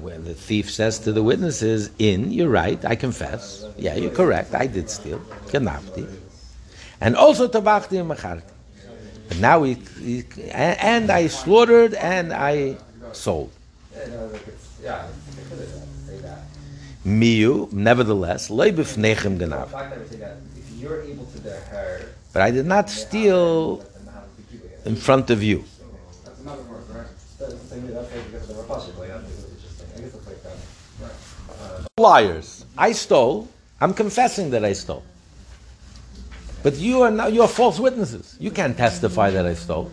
when the thief says to the witnesses, "In, you're right. I confess. Yeah, you're correct. I did steal. Ganafti, and also tabachti and macharti. But now we, we- and, I slaughtered and I sold. Miu, nevertheless, loy b'fnechem The ganav. if you're able to hair, But I did not steal in front of you. Liars. I stole. I'm confessing that I stole. But you are now you're false witnesses. You can't testify that I stole.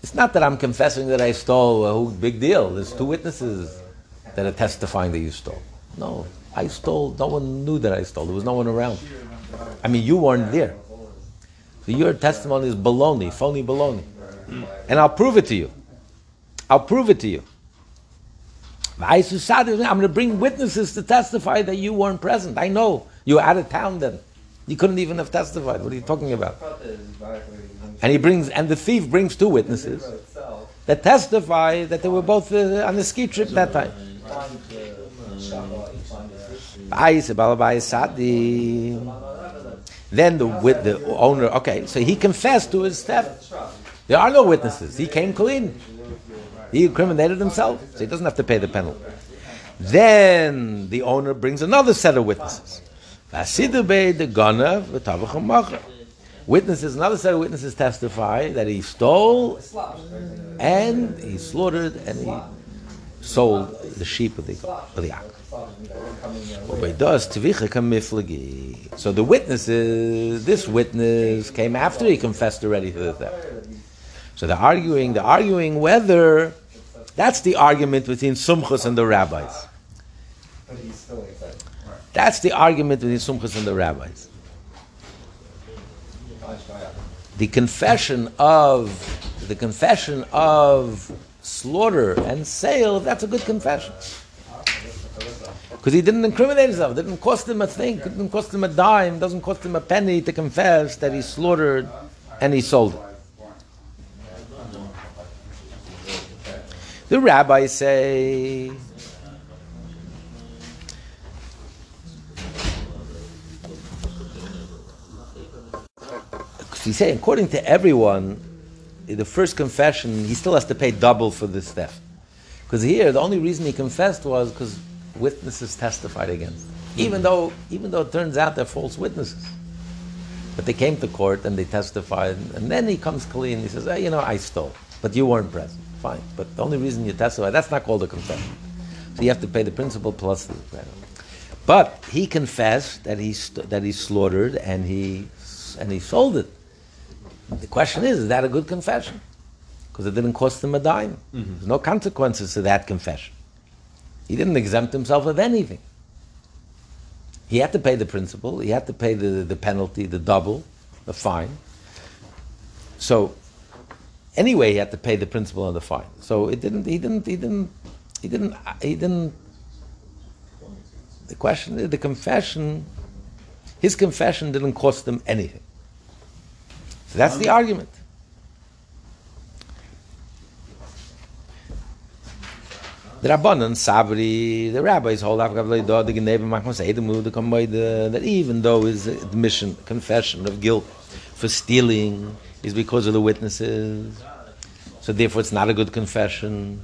It's not that I'm confessing that I stole. Uh, who- big deal. There's two witnesses that are testifying that you stole. No, I stole. No one knew that I stole. There was no one around. I mean, you weren't there. Your testimony is baloney, phony baloney. And I'll prove it to you. I'll prove it to you. I'm going to bring witnesses to testify that you weren't present. I know. You were out of town then. You couldn't even have testified. What are you talking about? And he brings, and the thief brings two witnesses that testify that they were both uh, on the ski trip that time. Then the the owner. Okay, so he confessed to his theft. There are no witnesses. He came clean. He incriminated himself, so he doesn't have to pay the penalty. Then the owner brings another set of witnesses. Witnesses, another set of witnesses testify that he stole and he slaughtered and he sold the sheep of the of does. So the witnesses, this witness came after he confessed already to the theft. So they're arguing, they're arguing whether that's the argument between Sumchus and the rabbis. That's the argument between Sumchus and the rabbis. The confession of the confession of slaughter and sale, that's a good confession. Because he didn't incriminate himself, didn't cost him a thing, didn't cost him a dime, doesn't cost him a penny to confess that he slaughtered and he sold it. The rabbis say he's saying, according to everyone, the first confession, he still has to pay double for this theft. Because here, the only reason he confessed was because witnesses testified against. him. Mm-hmm. Even though, even though it turns out they're false witnesses, but they came to court and they testified, and then he comes clean. He says, hey, "You know, I stole, but you weren't present. Fine, but the only reason you testified—that's not called a confession. So you have to pay the principal plus the credit. But he confessed that he st- that he slaughtered and he and he sold it. The question is, is that a good confession? Because it didn't cost him a dime. Mm-hmm. There's no consequences to that confession. He didn't exempt himself of anything. He had to pay the principal. He had to pay the, the penalty, the double, the fine. So anyway, he had to pay the principal and the fine. So it didn't. He didn't. He didn't. He didn't. He didn't. The question, is, the confession, his confession didn't cost him anything. That's the argument. The Rabbanan, Sabri, the rabbis hold up that even though his admission, confession of guilt for stealing is because of the witnesses, so therefore it's not a good confession.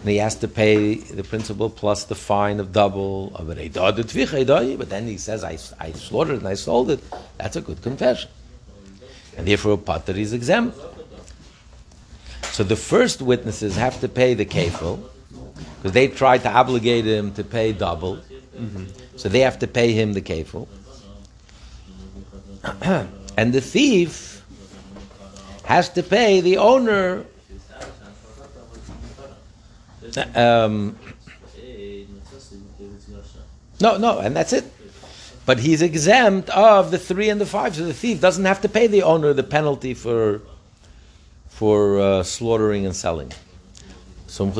And he has to pay the principal plus the fine of double. But then he says, I, I slaughtered and I sold it. That's a good confession. And therefore, a Pater is exempt. So the first witnesses have to pay the kafel, because they tried to obligate him to pay double, so they have to pay him the kefil. [clears throat] and the thief has to pay the owner. Um, no, no, and that's it. But he's exempt of the three and the five, so the thief doesn't have to pay the owner the penalty for for uh, slaughtering and selling. Since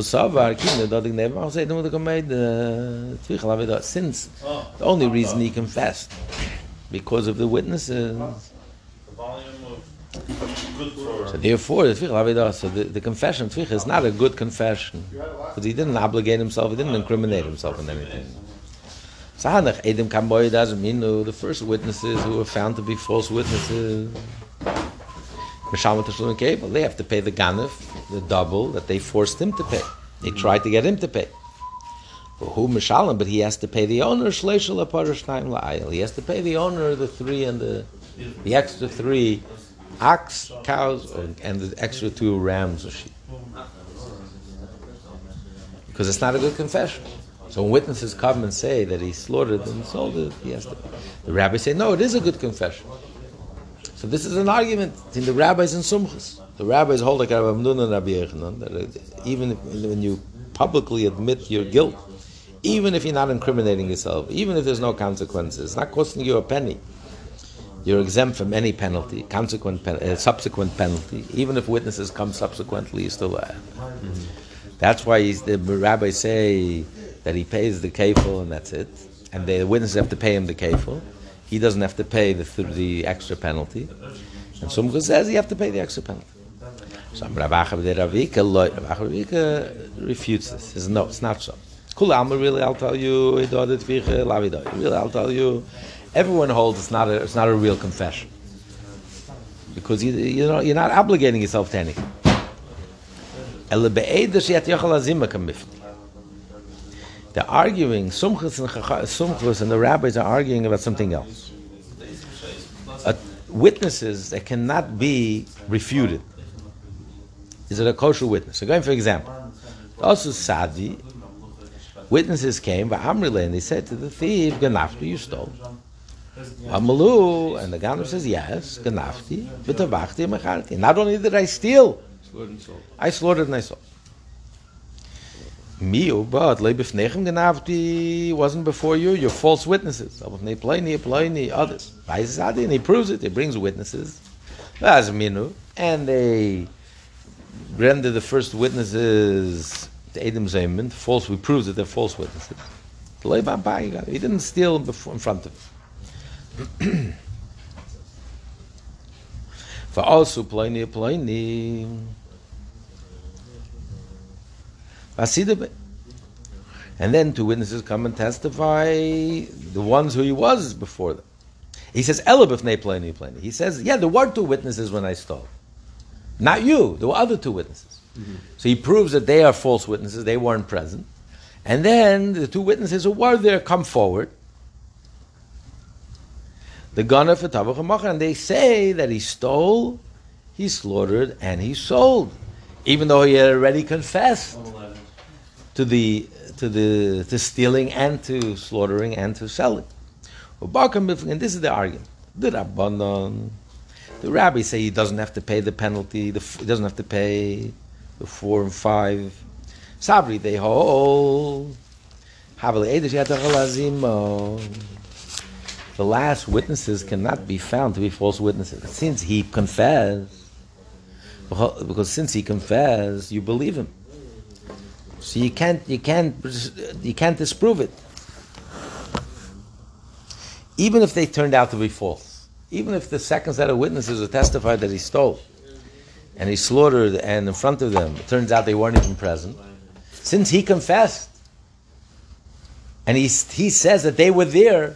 the only reason he confessed, because of the witnesses. Of. So therefore, so the, the confession, tvichel, is not a good confession, because he didn't obligate himself, he didn't incriminate himself in anything. Edim Kamboy doesn't mean the first witnesses who were found to be false witnesses. They have to pay the ganif, the double that they forced him to pay. They tried to get him to pay. But who Mishalem, but he has to pay the owner. He has to pay the owner the three and the the extra three ox, cows, and the extra two rams or sheep. Because it's not a good confession. So when witnesses come and say that he slaughtered and sold it, he has to. The rabbis say, no, it is a good confession. So this is an argument between the rabbis and Sumchas. The rabbis hold like Rabbi Amnun and Rabbi Yochanan, that even if, when you publicly admit your guilt, even if you're not incriminating yourself, even if there's no consequences, it's not costing you a penny. You're exempt from any penalty, consequent, pen, uh, subsequent penalty. Even if witnesses come subsequently, you still have. That's why he's, the rabbis say that he pays the kafel and that's it, and the witnesses have to pay him the kafel. He doesn't have to pay the th- the extra penalty. And Sumcha says you have to pay the extra penalty. So Rav Ravika, refutes this. He says no, it's not so. Really, I'll tell you. Really, I'll tell you, everyone holds it's not a, it's not a real confession. Because you, you know, you're not obligating yourself to anything. They're arguing, Sumchus and, Sumchus and the rabbis are arguing about something else. Uh, witnesses that cannot be refuted. Is it a kosher witness? So going for example, also Sadi, witnesses came, but Amrile, and they said to the thief, Ganafti, you stole. Amalu, and the Ganav says, yes, Ganafti, Vitavachti, Mecharti. Not only did I steal. I slaughtered and I sold. Miu, but oh, lebefnechem genavti wasn't before you. You're false witnesses. Others. And he proves it. He brings witnesses. And they render the first witnesses to Edom Zayman, false. We prove that they're false witnesses. Pai, uh, He didn't steal before, in front of him. [clears throat] For also pleni, pleni. And then two witnesses come and testify, the ones who he was before them. He says, Elabif ne pleni pleni. He says, yeah, there were two witnesses when I stole. Not you, there were other two witnesses. Mm-hmm. So he proves that they are false witnesses, they weren't present. And then the two witnesses who were there come forward. The gunner for Tabach and and they say that he stole, he slaughtered, and he sold. Even though he had already confessed oh, to the to the to stealing and to slaughtering and to selling. And this is the argument. The Rabbanon, the rabbis say he doesn't have to pay the penalty. The, he doesn't have to pay the four and five. Sabri they hold. The last witnesses cannot be found to be false witnesses since he confessed. Because since he confessed, you believe him. So you can't you can't you can't disprove it. Even if they turned out to be false, even if the second set of witnesses who testified that he stole and he slaughtered and in front of them, it turns out they weren't even present. Since he confessed and he, he says that they were there,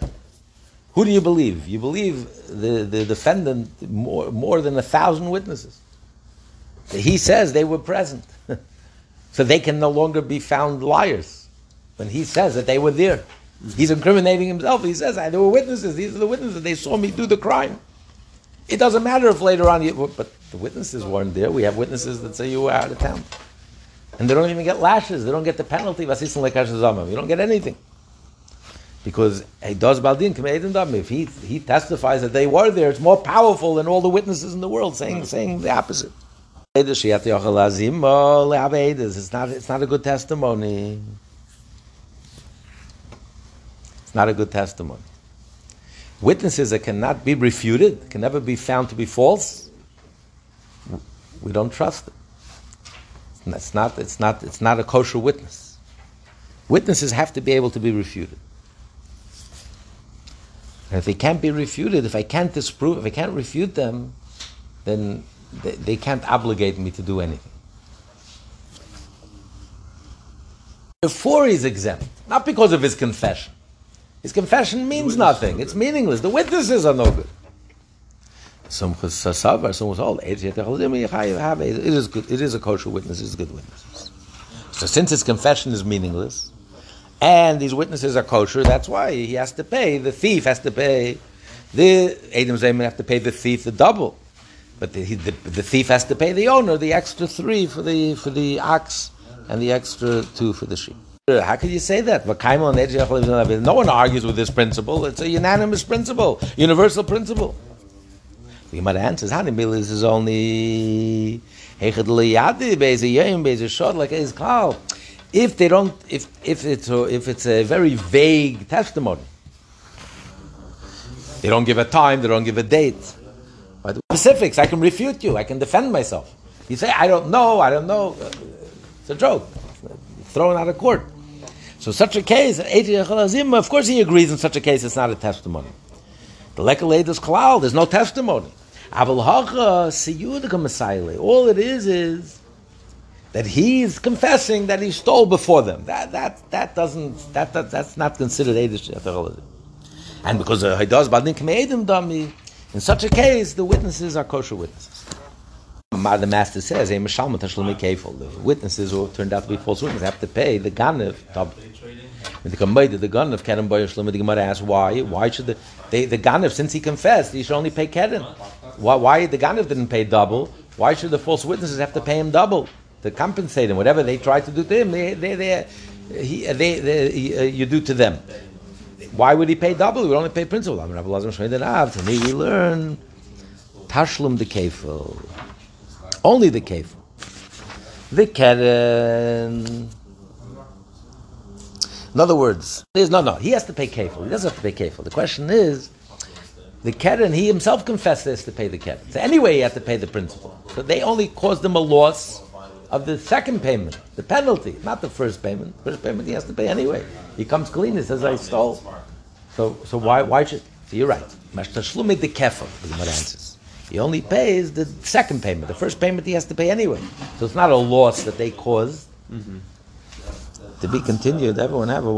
who do you believe? You believe the, the defendant more, more than a thousand witnesses. He says they were present. [laughs] So they can no longer be found liars when he says that they were there. He's incriminating himself. He says, ah, there were witnesses. These are the witnesses. They saw me do the crime. It doesn't matter if later on, you, but the witnesses weren't there. We have witnesses that say you were out of town. And they don't even get lashes. They don't get the penalty. Zamam. You don't get anything. Because he does baldin. If he he testifies that they were there, it's more powerful than all the witnesses in the world saying saying the opposite. It's not it's not a good testimony. It's not a good testimony. Witnesses that cannot be refuted, can never be found to be false, we don't trust them. It's not, it's not, it's not a kosher witness. Witnesses have to be able to be refuted. And if they can't be refuted, if I can't disprove, if I can't refute them, then they, they can't obligate me to do anything. Before he's exempt, not because of his confession. His confession means nothing. It's meaningless. The witnesses are no good. Sumchus sasavar, someone was oh, told, it is good. It is a kosher witness. It's good witnesses. So since his confession is meaningless, and these witnesses are kosher, that's why he has to pay. The thief has to pay. The Adam Zayman have to pay the thief the double, but the, the, the thief has to pay the owner the extra three for the for the ox and the extra two for the sheep. How could you say that? No one argues with this principle. It's a unanimous principle, universal principle. The Gemara answers, Hanimil is only like call. If they don't, if if it's a, if it's a very vague testimony, they don't give a time, they don't give a date. But specifics, I can refute you, I can defend myself. You say, I don't know, I don't know. It's a joke. Thrown out of court. So such a case, of course he agrees in such a case it's not a testimony. The Lekaled is klal, there's no testimony. Uh, all it is is that he's confessing that he stole before them. That that that doesn't that, that that's not considered Edish And because he does k'meidim dami, in such a case the witnesses are kosher witnesses. The master says, The witnesses who turned out to be false witnesses have to pay the. When the Gemara, the Ganav, Keren Boyer Shlomo, the Gemara asks why? Why should the they, the since he confessed, he should only pay Keren? Why, why the Ganav didn't pay double? Why should the false witnesses have to pay him double to compensate him? Whatever they try to do to him, they, they, they, he, they, they he, uh, you do to them. Why would he pay double? He would only pay principal. Ah, to me, we learn Tashlum the Kefil. Only the Kefil. The Keren. In other words, there's no, no. He has to pay kefil. He doesn't have to pay kefil. The question is, the keren. He himself confessed this to pay the keren. So anyway, he had to pay the principal. So they only caused him a loss of the second payment, the penalty, not the first payment. First payment he has to pay anyway. He comes clean. He says, "I stole." So, so why, why should? So you're right. Mashtashlume the kefil. The Gemara answers. He only pays the second payment. The first payment he has to pay anyway. So it's not a loss that they caused. Mm-hmm to be continued. Everyone have a